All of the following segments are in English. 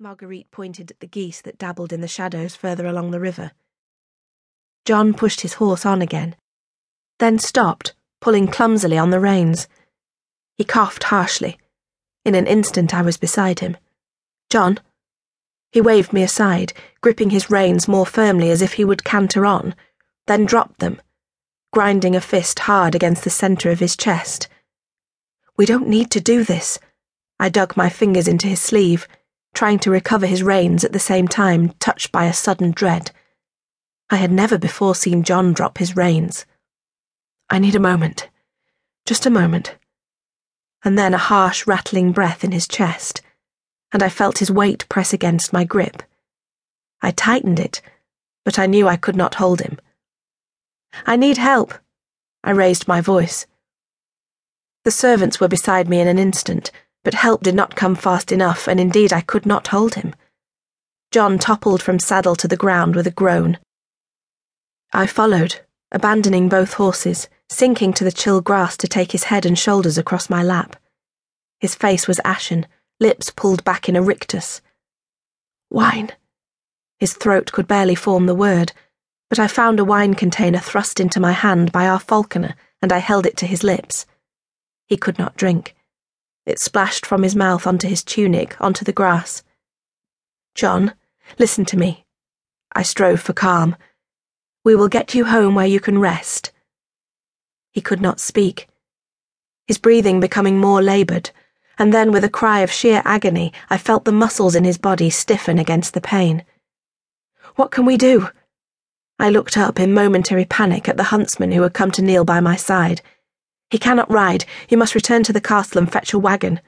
Marguerite pointed at the geese that dabbled in the shadows further along the river. John pushed his horse on again, then stopped, pulling clumsily on the reins. He coughed harshly. In an instant, I was beside him. John. He waved me aside, gripping his reins more firmly as if he would canter on, then dropped them, grinding a fist hard against the centre of his chest. We don't need to do this. I dug my fingers into his sleeve trying to recover his reins at the same time, touched by a sudden dread. I had never before seen John drop his reins. I need a moment. Just a moment. And then a harsh, rattling breath in his chest, and I felt his weight press against my grip. I tightened it, but I knew I could not hold him. I need help. I raised my voice. The servants were beside me in an instant but help did not come fast enough, and indeed I could not hold him. John toppled from saddle to the ground with a groan. I followed, abandoning both horses, sinking to the chill grass to take his head and shoulders across my lap. His face was ashen, lips pulled back in a rictus. Wine. His throat could barely form the word, but I found a wine container thrust into my hand by our falconer, and I held it to his lips. He could not drink. It splashed from his mouth onto his tunic, onto the grass. John, listen to me. I strove for calm. We will get you home where you can rest. He could not speak. His breathing becoming more laboured, and then with a cry of sheer agony, I felt the muscles in his body stiffen against the pain. What can we do? I looked up in momentary panic at the huntsman who had come to kneel by my side. He cannot ride. You must return to the castle and fetch a wagon.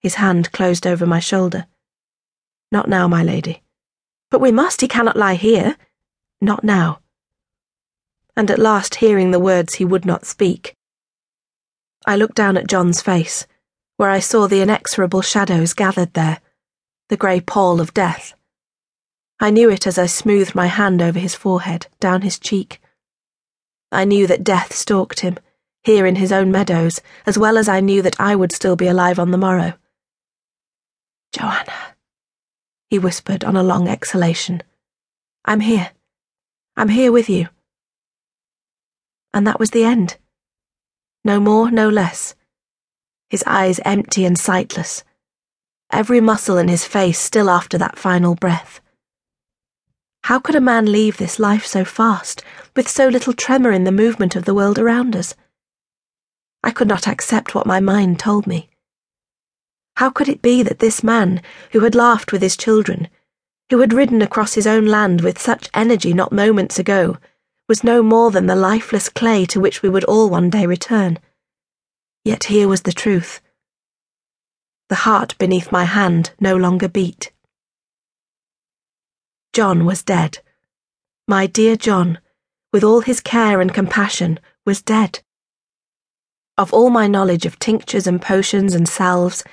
His hand closed over my shoulder. Not now, my lady. But we must. He cannot lie here. Not now. And at last, hearing the words he would not speak, I looked down at John's face, where I saw the inexorable shadows gathered there, the grey pall of death. I knew it as I smoothed my hand over his forehead, down his cheek. I knew that death stalked him here in his own meadows, as well as I knew that I would still be alive on the morrow. Joanna, he whispered on a long exhalation. I'm here. I'm here with you. And that was the end. No more, no less. His eyes empty and sightless, every muscle in his face still after that final breath. How could a man leave this life so fast, with so little tremor in the movement of the world around us? I could not accept what my mind told me. How could it be that this man, who had laughed with his children, who had ridden across his own land with such energy not moments ago, was no more than the lifeless clay to which we would all one day return? Yet here was the truth. The heart beneath my hand no longer beat. John was dead. My dear John, with all his care and compassion, was dead. Of all my knowledge of tinctures and potions and salves,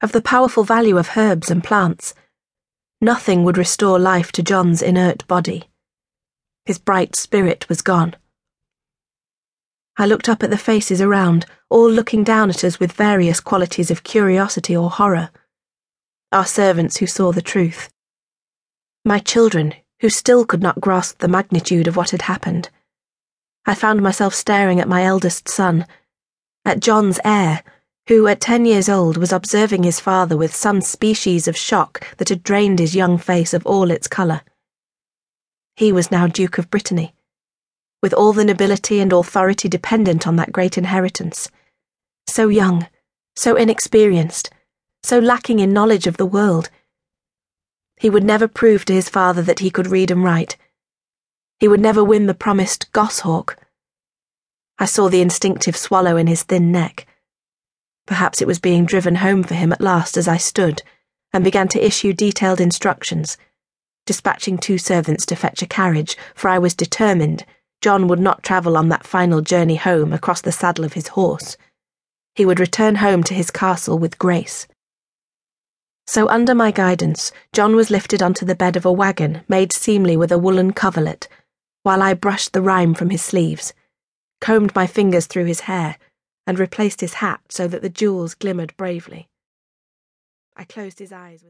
of the powerful value of herbs and plants, nothing would restore life to John's inert body. His bright spirit was gone. I looked up at the faces around, all looking down at us with various qualities of curiosity or horror. Our servants who saw the truth. My children who still could not grasp the magnitude of what had happened. I found myself staring at my eldest son at John's heir, who at ten years old was observing his father with some species of shock that had drained his young face of all its colour. He was now Duke of Brittany, with all the nobility and authority dependent on that great inheritance. So young, so inexperienced, so lacking in knowledge of the world. He would never prove to his father that he could read and write. He would never win the promised goshawk I saw the instinctive swallow in his thin neck. Perhaps it was being driven home for him at last as I stood and began to issue detailed instructions, dispatching two servants to fetch a carriage, for I was determined John would not travel on that final journey home across the saddle of his horse. He would return home to his castle with grace. So, under my guidance, John was lifted onto the bed of a wagon made seemly with a woolen coverlet, while I brushed the rime from his sleeves combed my fingers through his hair, and replaced his hat so that the jewels glimmered bravely. I closed his eyes with